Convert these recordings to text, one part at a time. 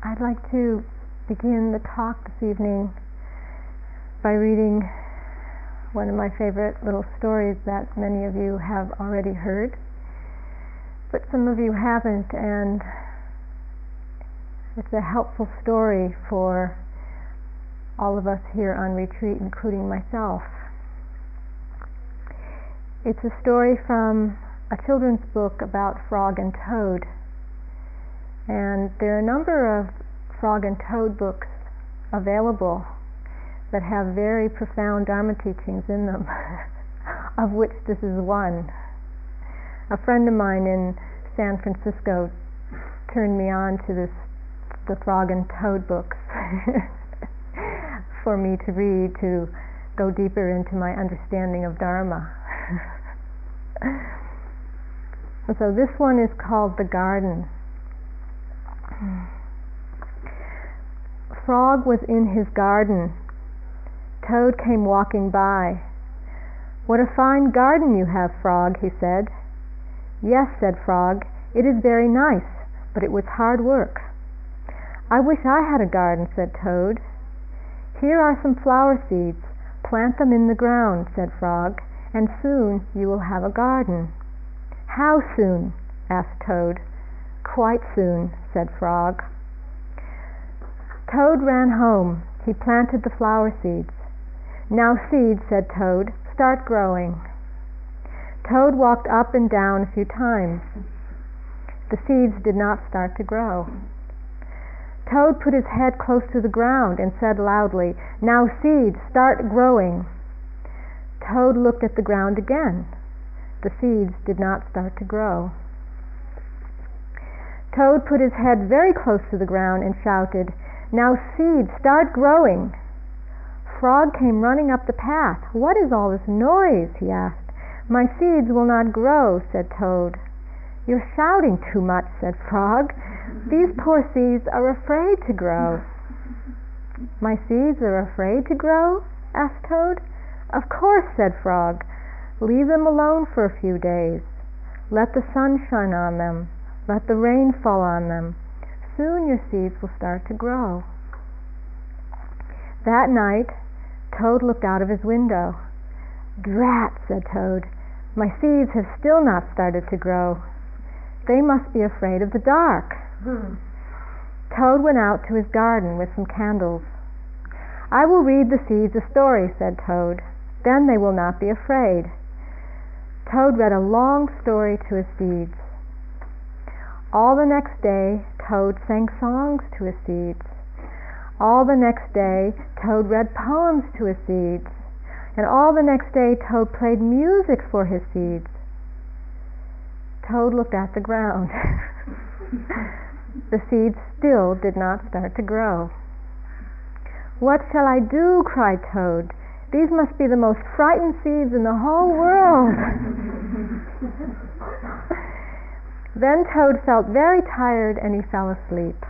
I'd like to begin the talk this evening by reading one of my favorite little stories that many of you have already heard, but some of you haven't, and it's a helpful story for all of us here on retreat, including myself. It's a story from a children's book about Frog and Toad. And there are a number of Frog and Toad books available that have very profound Dharma teachings in them, of which this is one. A friend of mine in San Francisco turned me on to this, the Frog and Toad books, for me to read to go deeper into my understanding of Dharma. so this one is called The Garden. Frog was in his garden Toad came walking by. "What a fine garden you have, Frog," he said. "Yes," said Frog, "it is very nice, but it was hard work." "I wish I had a garden," said Toad. "Here are some flower seeds; plant them in the ground," said Frog, "and soon you will have a garden." "How soon?" asked Toad. "Quite soon," said Frog. Toad ran home. He planted the flower seeds. "Now seeds," said Toad, "start growing." Toad walked up and down a few times. The seeds did not start to grow. Toad put his head close to the ground and said loudly, "Now seeds, start growing." Toad looked at the ground again. The seeds did not start to grow. Toad put his head very close to the ground and shouted, "Now seeds, start growing." Frog came running up the path. "What is all this noise?" he asked. "My seeds will not grow," said Toad. "You're shouting too much," said Frog. "These poor seeds are afraid to grow." "My seeds are afraid to grow?" asked Toad. "Of course," said Frog. "Leave them alone for a few days. Let the sun shine on them. Let the rain fall on them. Soon your seeds will start to grow." That night Toad looked out of his window. "Drat!" said Toad. "My seeds have still not started to grow. They must be afraid of the dark." Hmm. Toad went out to his garden with some candles. "I will read the seeds a story," said Toad. "Then they will not be afraid." Toad read a long story to his seeds. All the next day Toad sang songs to his seeds. All the next day Toad read poems to his seeds, and all the next day Toad played music for his seeds. Toad looked at the ground. the seeds still did not start to grow. "What shall I do?" cried Toad. "These must be the most frightened seeds in the whole world." then Toad felt very tired and he fell asleep.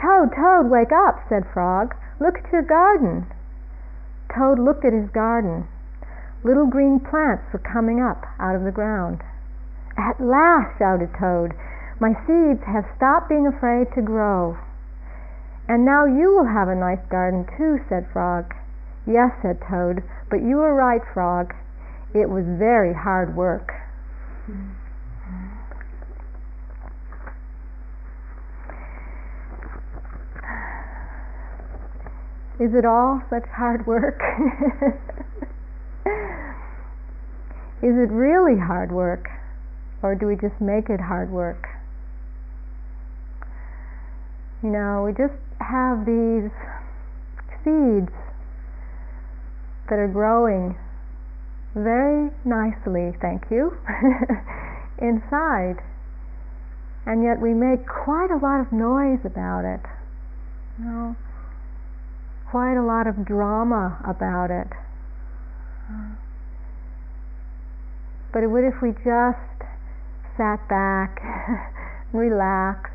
"Toad, Toad, wake up!" said Frog. "Look at your garden." Toad looked at his garden. Little green plants were coming up out of the ground. "At last!" shouted Toad. "My seeds have stopped being afraid to grow." "And now you will have a nice garden too," said Frog. "Yes," said Toad, "but you were right, Frog. It was very hard work." Hmm. Is it all such hard work? Is it really hard work? Or do we just make it hard work? You know, we just have these seeds that are growing very nicely, thank you, inside. And yet we make quite a lot of noise about it. You know, quite a lot of drama about it. But what if we just sat back, relaxed,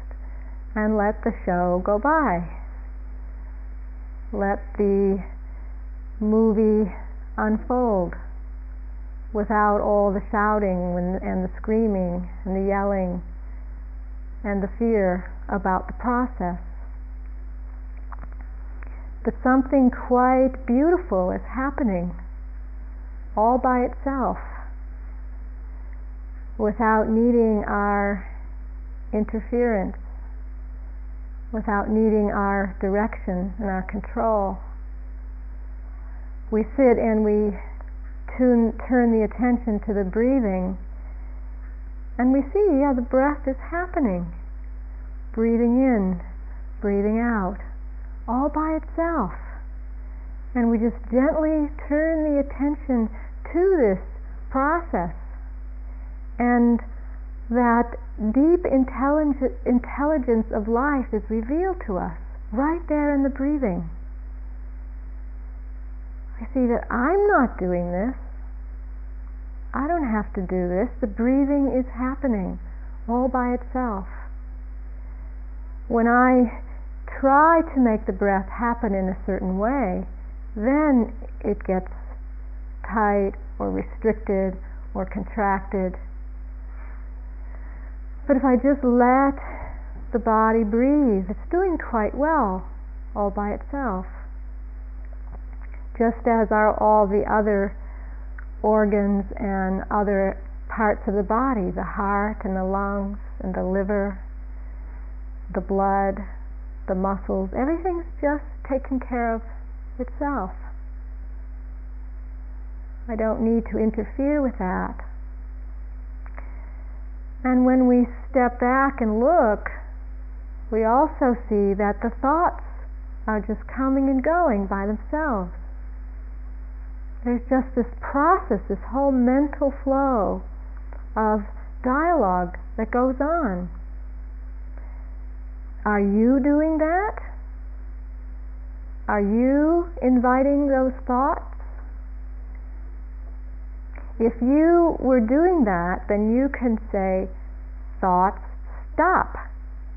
and let the show go by? Let the movie unfold without all the shouting and the screaming and the yelling and the fear about the process. But something quite beautiful is happening all by itself without needing our interference, without needing our direction and our control. We sit and we tune, turn the attention to the breathing and we see, yeah, the breath is happening. Breathing in, breathing out, all by itself. And we just gently turn the attention to this process. And that deep intelligence of life is revealed to us right there in the breathing. I see that I'm not doing this. I don't have to do this. The breathing is happening all by itself. When I try to make the breath happen in a certain way, then it gets tight or restricted or contracted. But if I just let the body breathe, it's doing quite well all by itself. Just as are all the other organs and other parts of the body the heart and the lungs and the liver, the blood, the muscles everything's just taken care of itself. I don't need to interfere with that. And when we step back and look, we also see that the thoughts are just coming and going by themselves. There's just this process, this whole mental flow of dialogue that goes on. Are you doing that? Are you inviting those thoughts? If you were doing that, then you can say, thoughts, stop.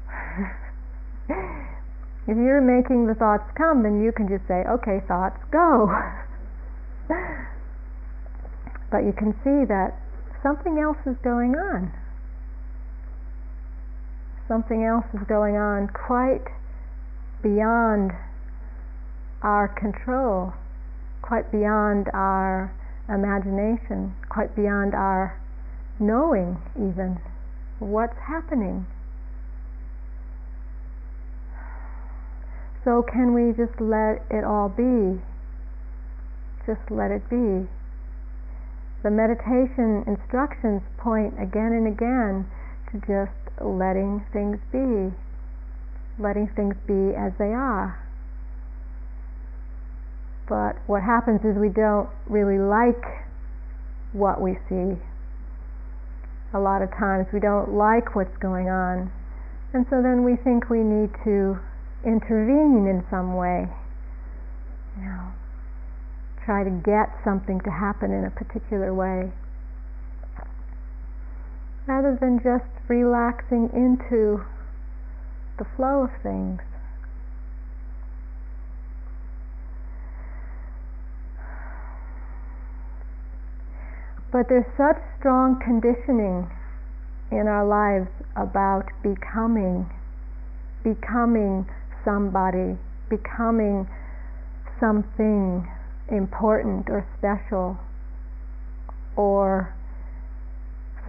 if you're making the thoughts come, then you can just say, okay, thoughts, go. but you can see that something else is going on. Something else is going on quite beyond our control, quite beyond our imagination, quite beyond our knowing even what's happening. So, can we just let it all be just let it be. The meditation instructions point again and again to just letting things be, letting things be as they are. But what happens is we don't really like what we see. A lot of times we don't like what's going on. And so then we think we need to intervene in some way. You know, try to get something to happen in a particular way rather than just relaxing into the flow of things. But there's such strong conditioning in our lives about becoming, becoming somebody, becoming something important or special or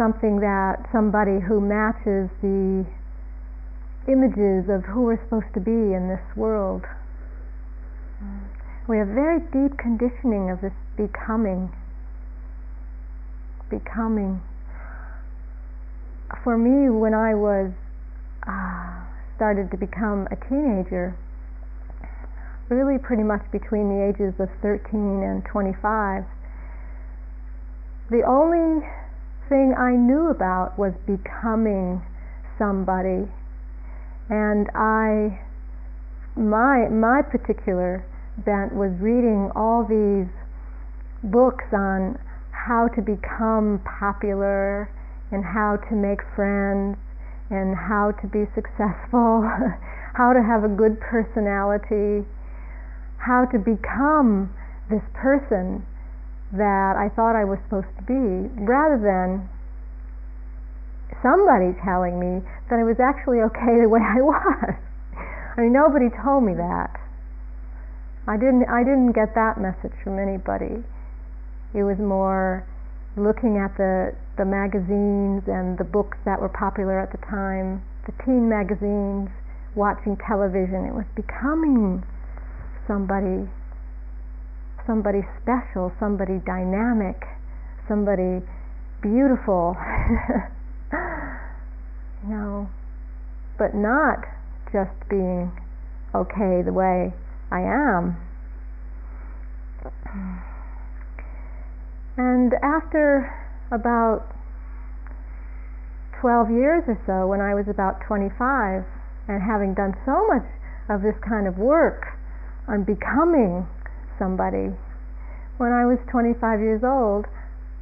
something that somebody who matches the images of who we're supposed to be in this world. We have very deep conditioning of this becoming. Becoming. For me, when I was uh, started to become a teenager, really pretty much between the ages of 13 and 25. The only thing I knew about was becoming somebody. And I, my, my particular bent was reading all these books on how to become popular and how to make friends and how to be successful, how to have a good personality how to become this person that I thought I was supposed to be, rather than somebody telling me that I was actually okay the way I was. I mean, nobody told me that. I didn't. I didn't get that message from anybody. It was more looking at the the magazines and the books that were popular at the time, the teen magazines, watching television. It was becoming somebody somebody special, somebody dynamic, somebody beautiful. you know, but not just being okay the way I am. And after about 12 years or so, when I was about 25, and having done so much of this kind of work on becoming somebody, when I was 25 years old,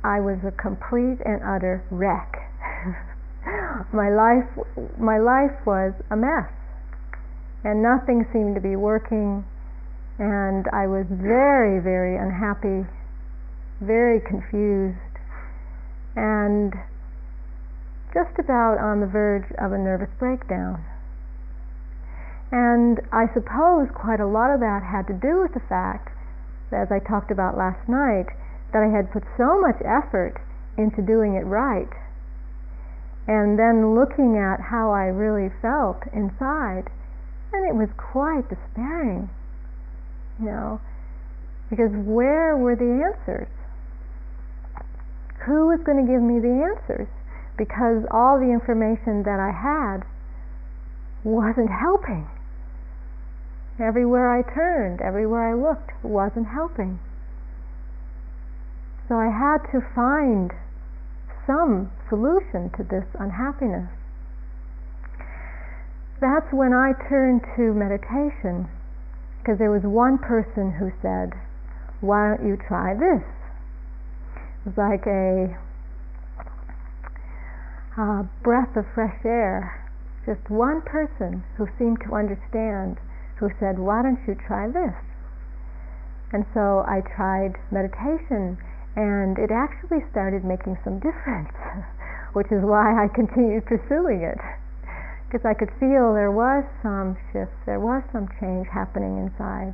I was a complete and utter wreck. my life, my life was a mess, and nothing seemed to be working, and I was very, very unhappy, very confused, and just about on the verge of a nervous breakdown. And I suppose quite a lot of that had to do with the fact, as I talked about last night, that I had put so much effort into doing it right. And then looking at how I really felt inside, and it was quite despairing, you know, because where were the answers? Who was going to give me the answers? Because all the information that I had wasn't helping. Everywhere I turned, everywhere I looked, wasn't helping. So I had to find some solution to this unhappiness. That's when I turned to meditation, because there was one person who said, Why don't you try this? It was like a, a breath of fresh air. Just one person who seemed to understand who said, Why don't you try this? And so I tried meditation, and it actually started making some difference, which is why I continued pursuing it. Because I could feel there was some shift, there was some change happening inside.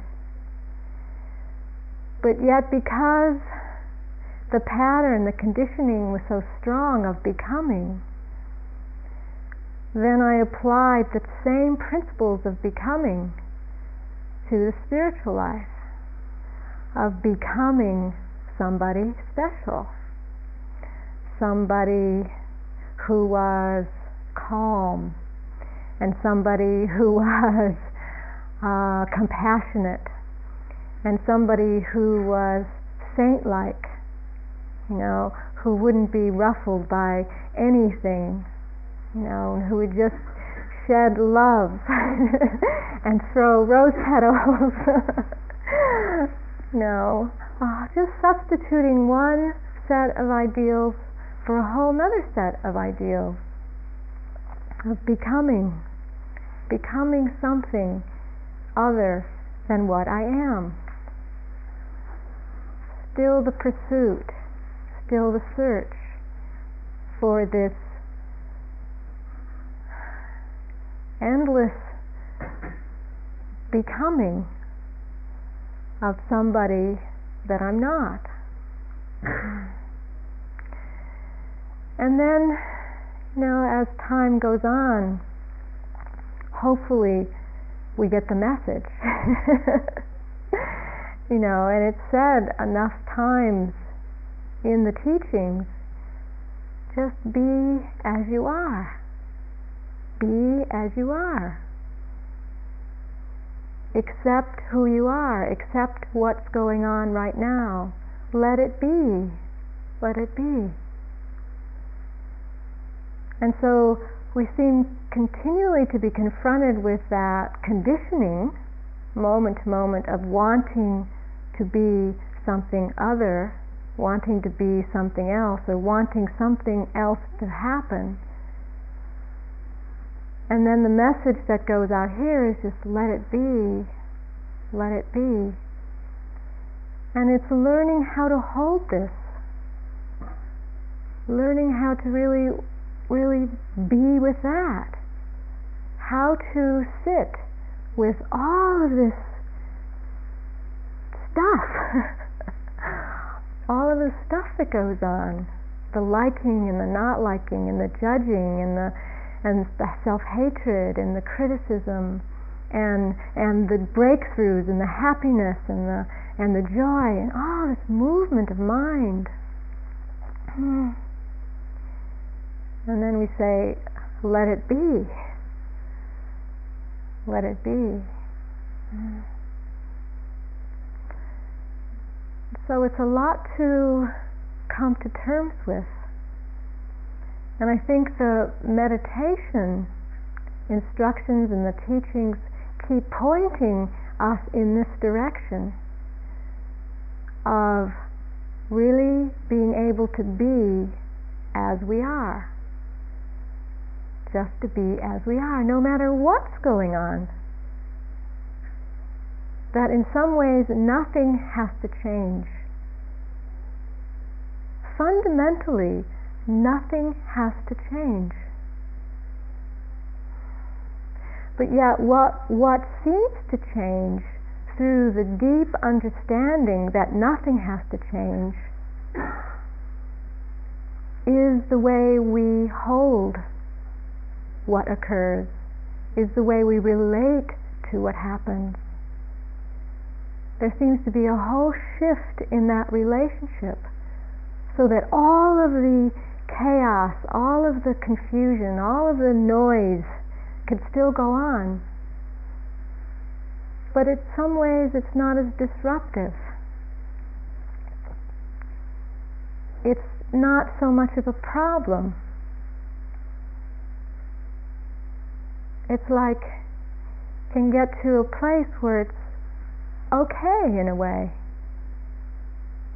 But yet, because the pattern, the conditioning was so strong of becoming, then I applied the same principles of becoming to the spiritual life of becoming somebody special, somebody who was calm, and somebody who was uh, compassionate, and somebody who was saint like, you know, who wouldn't be ruffled by anything, you know, and who would just shed love and throw rose petals. no, oh, just substituting one set of ideals for a whole other set of ideals of becoming, becoming something other than what I am. Still the pursuit, still the search for this endless becoming of somebody that I'm not. And then, you know, as time goes on, hopefully we get the message. you know, and it's said enough times in the teachings just be as you are. Be as you are. Accept who you are. Accept what's going on right now. Let it be. Let it be. And so we seem continually to be confronted with that conditioning, moment to moment, of wanting to be something other, wanting to be something else, or wanting something else to happen. And then the message that goes out here is just let it be, let it be. And it's learning how to hold this, learning how to really, really be with that, how to sit with all of this stuff, all of the stuff that goes on, the liking and the not liking and the judging and the and the self-hatred and the criticism and and the breakthroughs and the happiness and the and the joy and all this movement of mind. Hmm. And then we say, let it be. Let it be. Hmm. So it's a lot to come to terms with. And I think the meditation instructions and the teachings keep pointing us in this direction of really being able to be as we are. Just to be as we are, no matter what's going on that in some ways nothing has to change. Fundamentally, nothing has to change. But yet, what, what seems to change through the deep understanding that nothing has to change is the way we hold what occurs, is the way we relate to what happens there seems to be a whole shift in that relationship so that all of the chaos, all of the confusion, all of the noise could still go on. But in some ways it's not as disruptive. It's not so much of a problem. It's like can get to a place where it's okay in a way.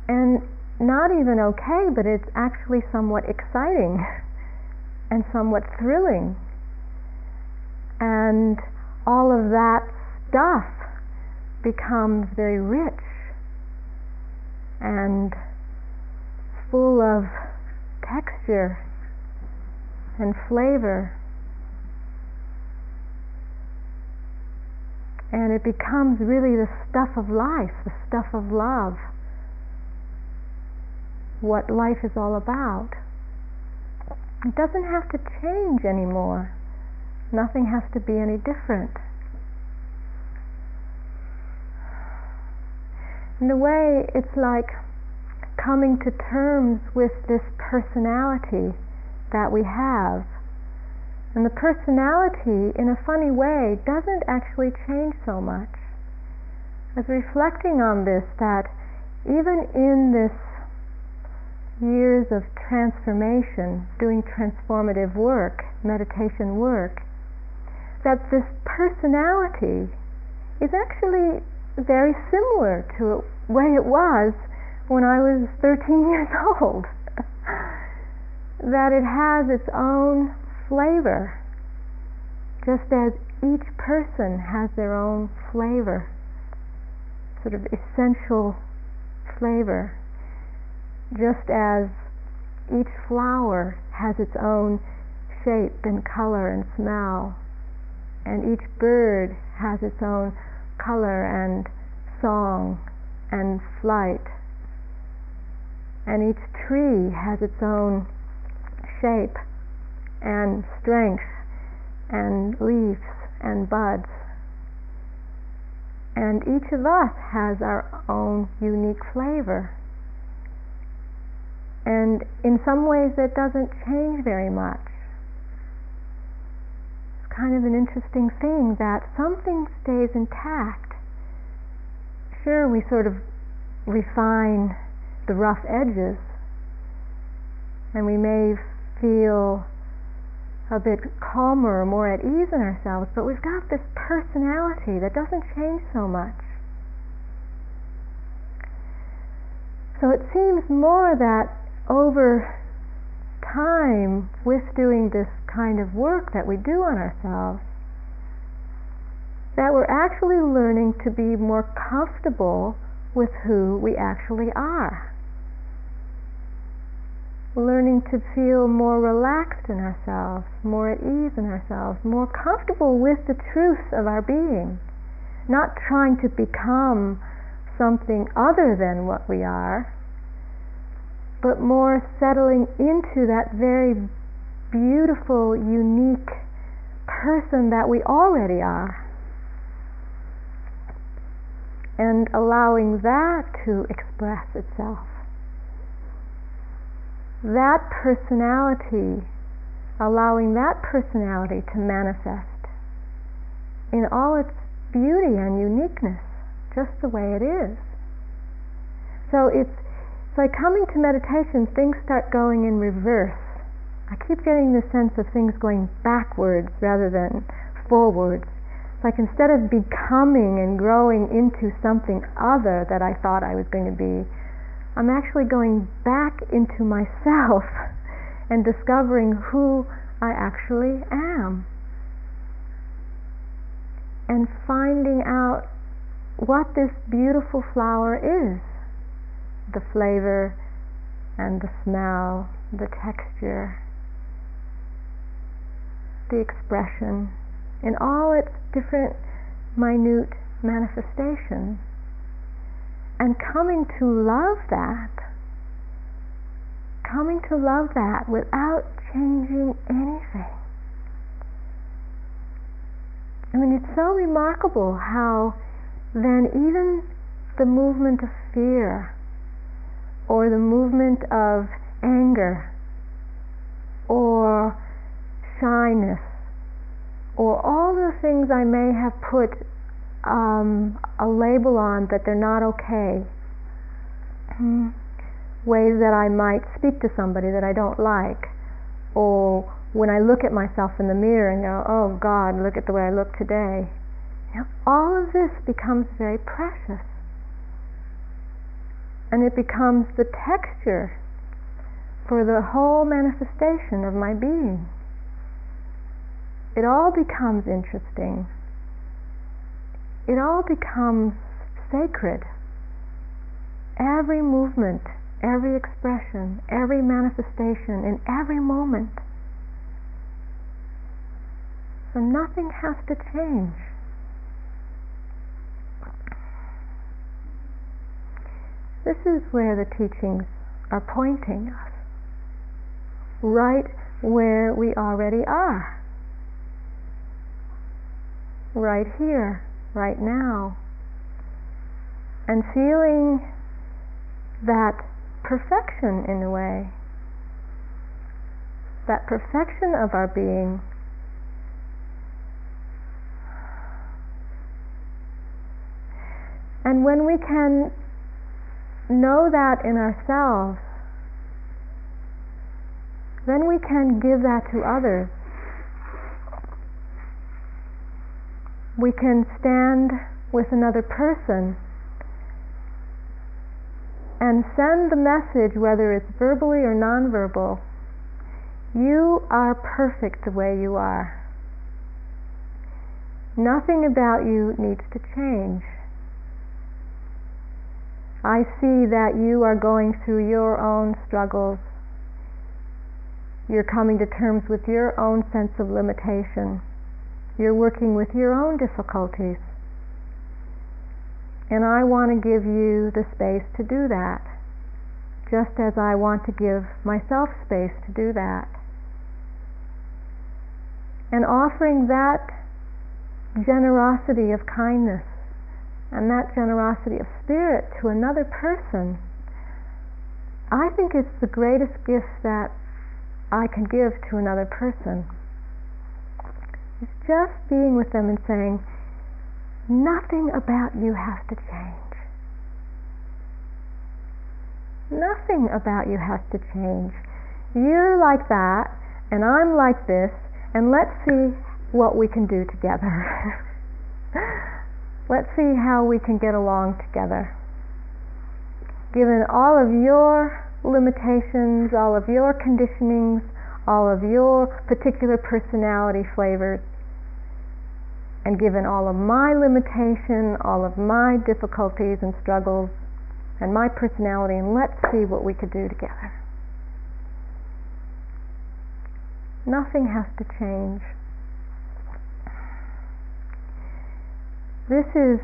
And not even okay, but it's actually somewhat exciting and somewhat thrilling. And all of that stuff becomes very rich and full of texture and flavor and it becomes really the stuff of life, the stuff of love, what life is all about. It doesn't have to change anymore. Nothing has to be any different. In a way, it's like coming to terms with this personality that we have and the personality, in a funny way, doesn't actually change so much. I was reflecting on this that even in this years of transformation, doing transformative work, meditation work, that this personality is actually very similar to the way it was when I was 13 years old. that it has its own flavor, just as each person has their own flavor, sort of essential flavor, just as each flower has its own shape and color and smell, and each bird has its own color and song and flight, and each tree has its own shape and strength and leaves and buds. And each of us has our own unique flavor. And in some ways that doesn't change very much. It's kind of an interesting thing that something stays intact. Sure, we sort of refine the rough edges and we may feel a bit calmer or more at ease in ourselves, but we've got this personality that doesn't change so much. So it seems more that over time, with doing this kind of work that we do on ourselves, that we're actually learning to be more comfortable with who we actually are. learning to feel more relaxed in ourselves, more at ease in ourselves, more comfortable with the truth of our being, not trying to become something other than what we are, but more settling into that very beautiful, unique person that we already are. And allowing that to express itself that personality, allowing that personality to manifest in all its beauty and uniqueness, just the way it is. So it's, like coming to meditation, things start going in reverse. I keep getting the sense of things going backwards rather than forwards. It's like instead of becoming and growing into something other that I thought I was going to be, I'm actually going back into myself and discovering who I actually am. And finding out what this beautiful flower is the flavor and the smell, the texture, the expression, in all its different minute manifestations and coming to love that, coming to love that without changing anything. I mean, it's so remarkable how then even the movement of fear or the movement of anger or shyness or all the things I may have put um, a label on that they're not okay. Mm. Ways that I might speak to somebody that I don't like, or when I look at myself in the mirror and go, "Oh God, look at the way I look today." You know, all of this becomes very precious, and it becomes the texture for the whole manifestation of my being. It all becomes interesting it all becomes sacred. Every movement, every expression, every manifestation in every moment. So nothing has to change. This is where the teachings are pointing us. Right where we already are. Right here right now and feeling that perfection in a way, that perfection of our being. And when we can know that in ourselves, then we can give that to others we can stand with another person and send the message, whether it's verbally or nonverbal, you are perfect the way you are. Nothing about you needs to change. I see that you are going through your own struggles. You're coming to terms with your own sense of limitation. You're working with your own difficulties. And I want to give you the space to do that, just as I want to give myself space to do that. And offering that generosity of kindness and that generosity of spirit to another person, I think it's the greatest gift that I can give to another person. It's just being with them and saying, nothing about you has to change. Nothing about you has to change. You're like that, and I'm like this, and let's see what we can do together. let's see how we can get along together. Given all of your limitations, all of your conditionings, all of your particular personality flavors, and given all of my limitation, all of my difficulties and struggles, and my personality, and let's see what we could do together. Nothing has to change. This is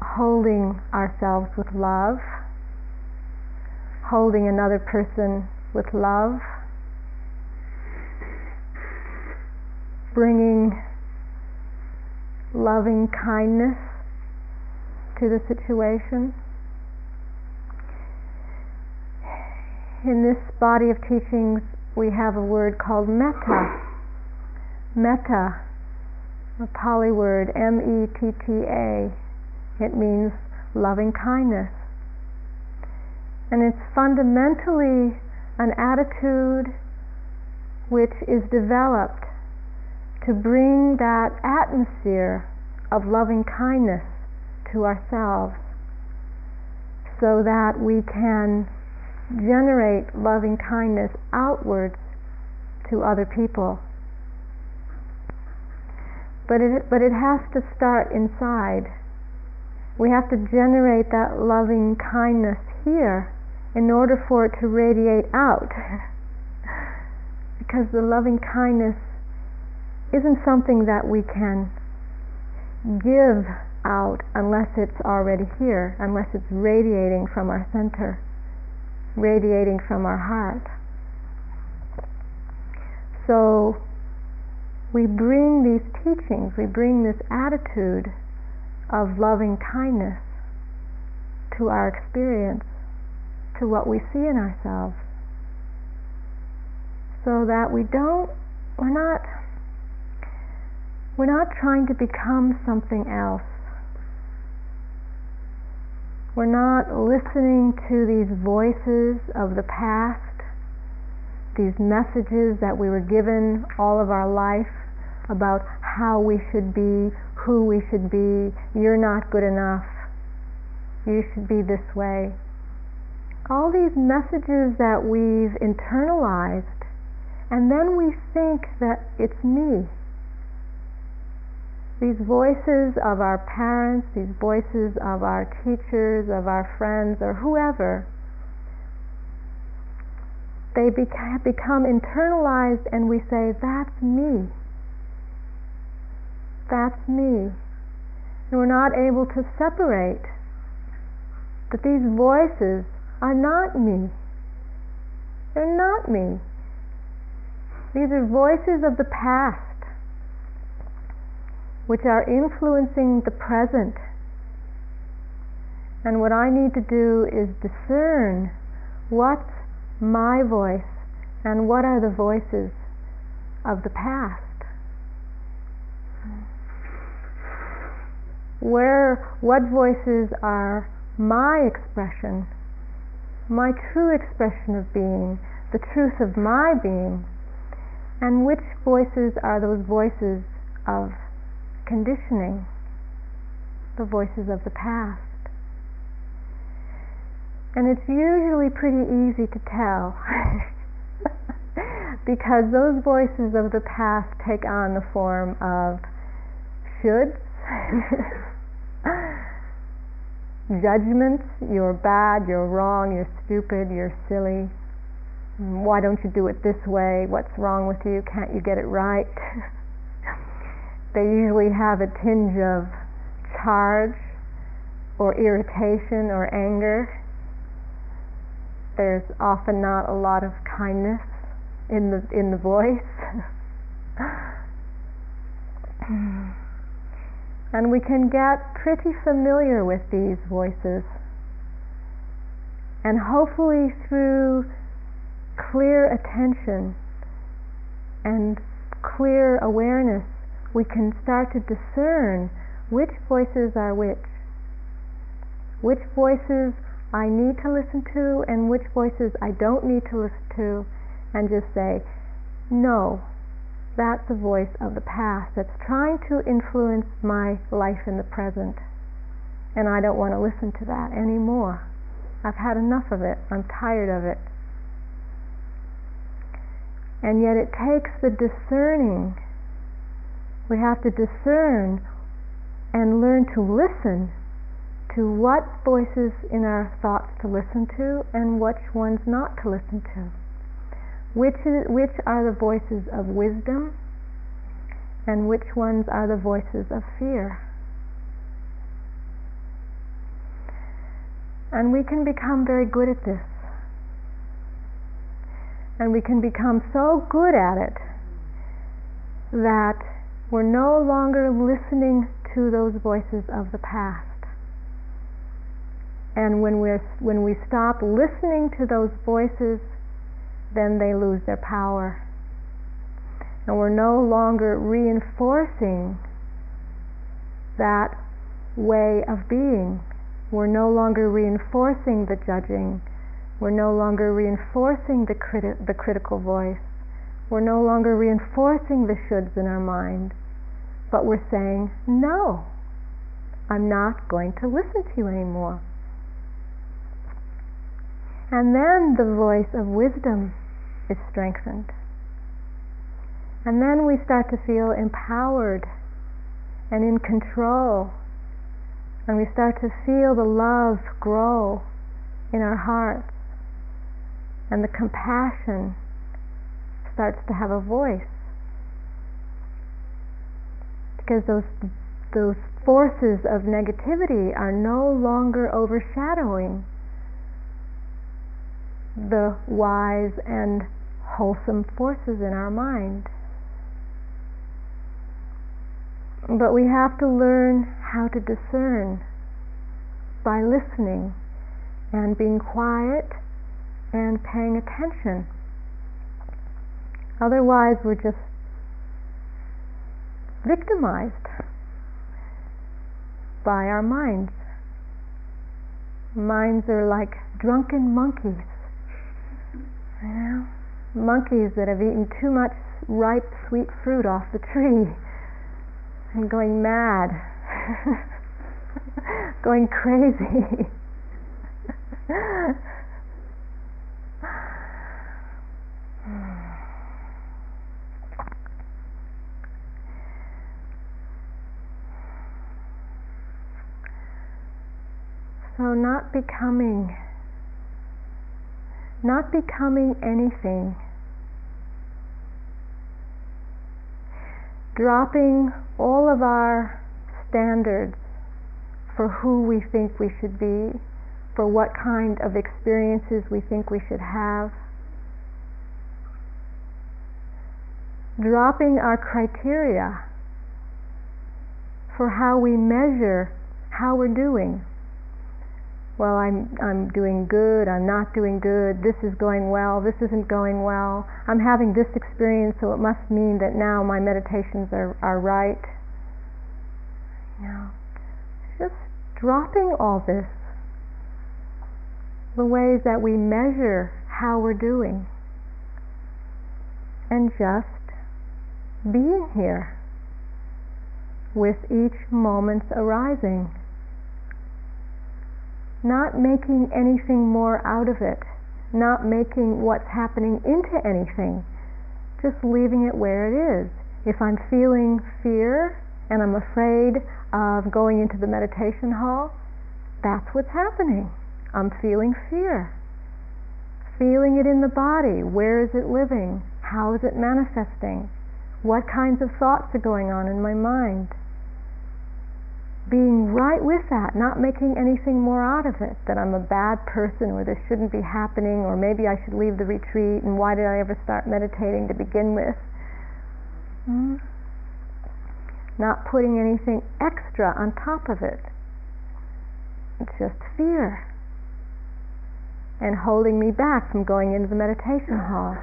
holding ourselves with love, holding another person with love, bringing loving kindness to the situation. In this body of teachings, we have a word called metta. Metta, a Pali word, M E T T A. It means loving kindness. And it's fundamentally an attitude which is developed to bring that atmosphere of loving kindness to ourselves so that we can generate loving kindness outwards to other people. But it, but it has to start inside. We have to generate that loving kindness here in order for it to radiate out. because the loving kindness isn't something that we can give out unless it's already here, unless it's radiating from our center, radiating from our heart. So we bring these teachings, we bring this attitude of loving kindness to our experience, to what we see in ourselves, so that we don't, we're not we're not trying to become something else. We're not listening to these voices of the past, these messages that we were given all of our life about how we should be, who we should be, you're not good enough, you should be this way. All these messages that we've internalized, and then we think that it's me these voices of our parents, these voices of our teachers, of our friends, or whoever, they become internalized and we say, that's me. That's me. And we're not able to separate that these voices are not me. They're not me. These are voices of the past which are influencing the present. And what I need to do is discern what's my voice and what are the voices of the past. Where, what voices are my expression, my true expression of being, the truth of my being, and which voices are those voices of conditioning, the voices of the past. And it's usually pretty easy to tell because those voices of the past take on the form of shoulds, judgments, you're bad, you're wrong, you're stupid, you're silly. Why don't you do it this way? What's wrong with you? Can't you get it right? they usually have a tinge of charge or irritation or anger. There's often not a lot of kindness in the in the voice. and we can get pretty familiar with these voices. And hopefully through clear attention and clear awareness we can start to discern which voices are which, which voices I need to listen to and which voices I don't need to listen to, and just say, no, that's the voice of the past that's trying to influence my life in the present. And I don't want to listen to that anymore. I've had enough of it. I'm tired of it. And yet it takes the discerning we have to discern and learn to listen to what voices in our thoughts to listen to and which ones not to listen to. Which, is, which are the voices of wisdom and which ones are the voices of fear. And we can become very good at this. And we can become so good at it that we're no longer listening to those voices of the past. And when, we're, when we stop listening to those voices, then they lose their power. And we're no longer reinforcing that way of being. We're no longer reinforcing the judging. We're no longer reinforcing the, criti- the critical voice. We're no longer reinforcing the shoulds in our mind. But we're saying, no, I'm not going to listen to you anymore. And then the voice of wisdom is strengthened. And then we start to feel empowered and in control. And we start to feel the love grow in our hearts. And the compassion starts to have a voice. Because those, those forces of negativity are no longer overshadowing the wise and wholesome forces in our mind. But we have to learn how to discern by listening and being quiet and paying attention. Otherwise, we're just victimized by our minds. Minds are like drunken monkeys you know, monkeys that have eaten too much ripe sweet fruit off the tree and going mad, going crazy. so, not becoming not becoming anything. Dropping all of our standards for who we think we should be, for what kind of experiences we think we should have. Dropping our criteria for how we measure how we're doing well, I'm, I'm doing good, I'm not doing good, this is going well, this isn't going well, I'm having this experience, so it must mean that now my meditations are, are right. Know, just dropping all this, the ways that we measure how we're doing, and just being here with each moment's arising not making anything more out of it, not making what's happening into anything, just leaving it where it is. If I'm feeling fear and I'm afraid of going into the meditation hall, that's what's happening. I'm feeling fear. Feeling it in the body. Where is it living? How is it manifesting? What kinds of thoughts are going on in my mind? Being right with that, not making anything more out of it, that I'm a bad person or this shouldn't be happening or maybe I should leave the retreat and why did I ever start meditating to begin with. Mm. Not putting anything extra on top of it. It's just fear. And holding me back from going into the meditation hall.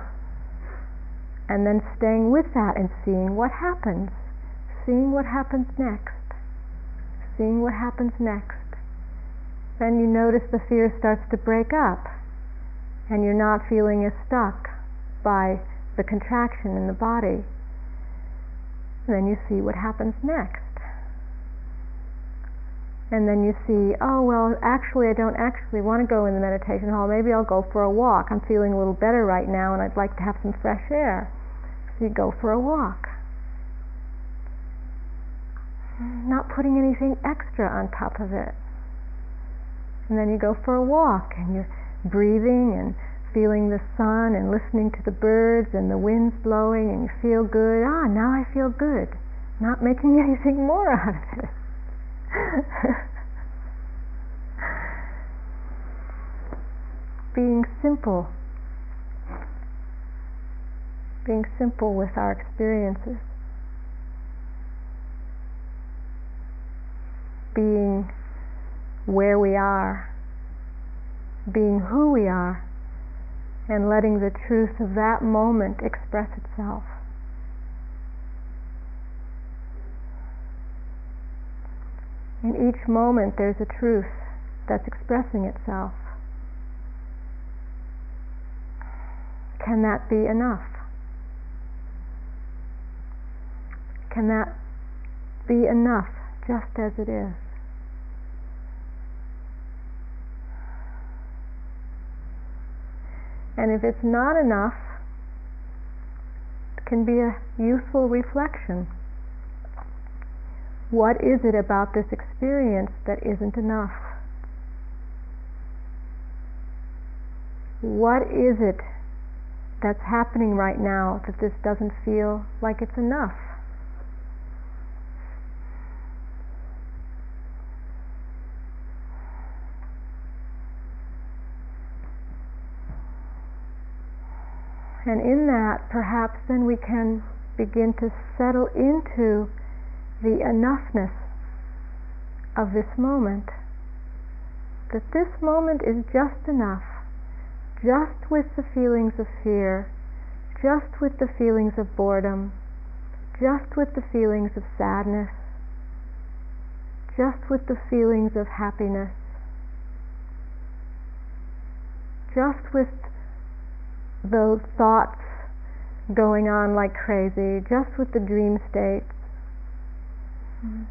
And then staying with that and seeing what happens. Seeing what happens next seeing what happens next. Then you notice the fear starts to break up and you're not feeling as stuck by the contraction in the body. Then you see what happens next. And then you see, oh, well, actually, I don't actually want to go in the meditation hall. Maybe I'll go for a walk. I'm feeling a little better right now and I'd like to have some fresh air. So you go for a walk not putting anything extra on top of it. And then you go for a walk and you're breathing and feeling the sun and listening to the birds and the winds blowing and you feel good. Ah, now I feel good. Not making anything more out of it. Being simple. Being simple with our experiences. Being where we are being who we are and letting the truth of that moment express itself. In each moment, there's a truth that's expressing itself. Can that be enough? Can that be enough just as it is? And if it's not enough, it can be a useful reflection. What is it about this experience that isn't enough? What is it that's happening right now that this doesn't feel like it's enough? And in that, perhaps then we can begin to settle into the enoughness of this moment. That this moment is just enough, just with the feelings of fear, just with the feelings of boredom, just with the feelings of sadness, just with the feelings of happiness, just with those thoughts going on like crazy, just with the dream states. Mm-hmm.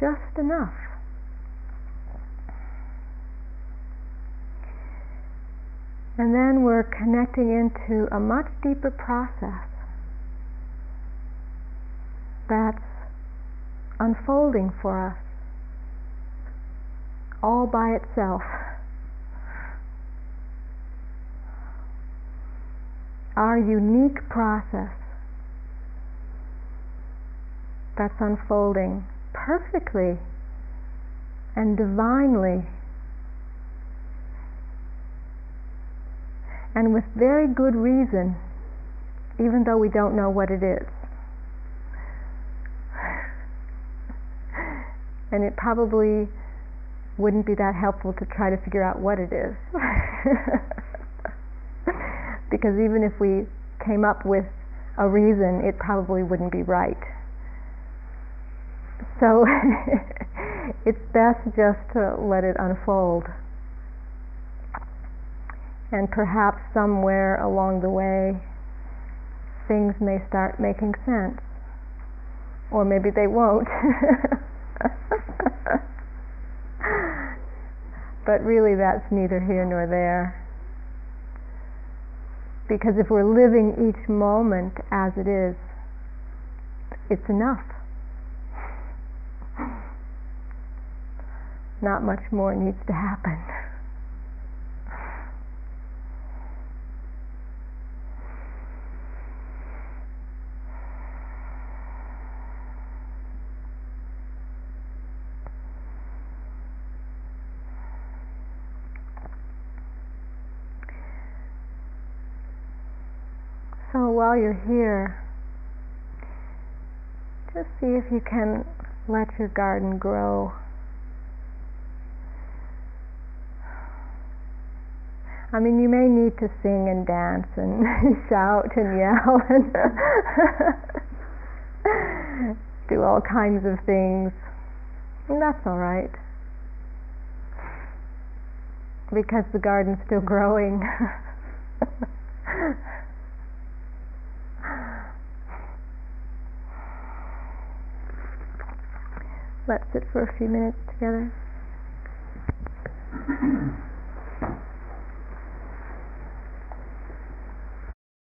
Just enough. And then we're connecting into a much deeper process that's unfolding for us all by itself. Our unique process that's unfolding perfectly and divinely and with very good reason, even though we don't know what it is. and it probably wouldn't be that helpful to try to figure out what it is. because even if we came up with a reason, it probably wouldn't be right. So it's best just to let it unfold. And perhaps somewhere along the way, things may start making sense. Or maybe they won't. but really, that's neither here nor there. Because if we're living each moment as it is, it's enough. Not much more needs to happen. While you're here, just see if you can let your garden grow. I mean, you may need to sing and dance and shout and yell and do all kinds of things. And that's all right. Because the garden's still growing. Let's sit for a few minutes together.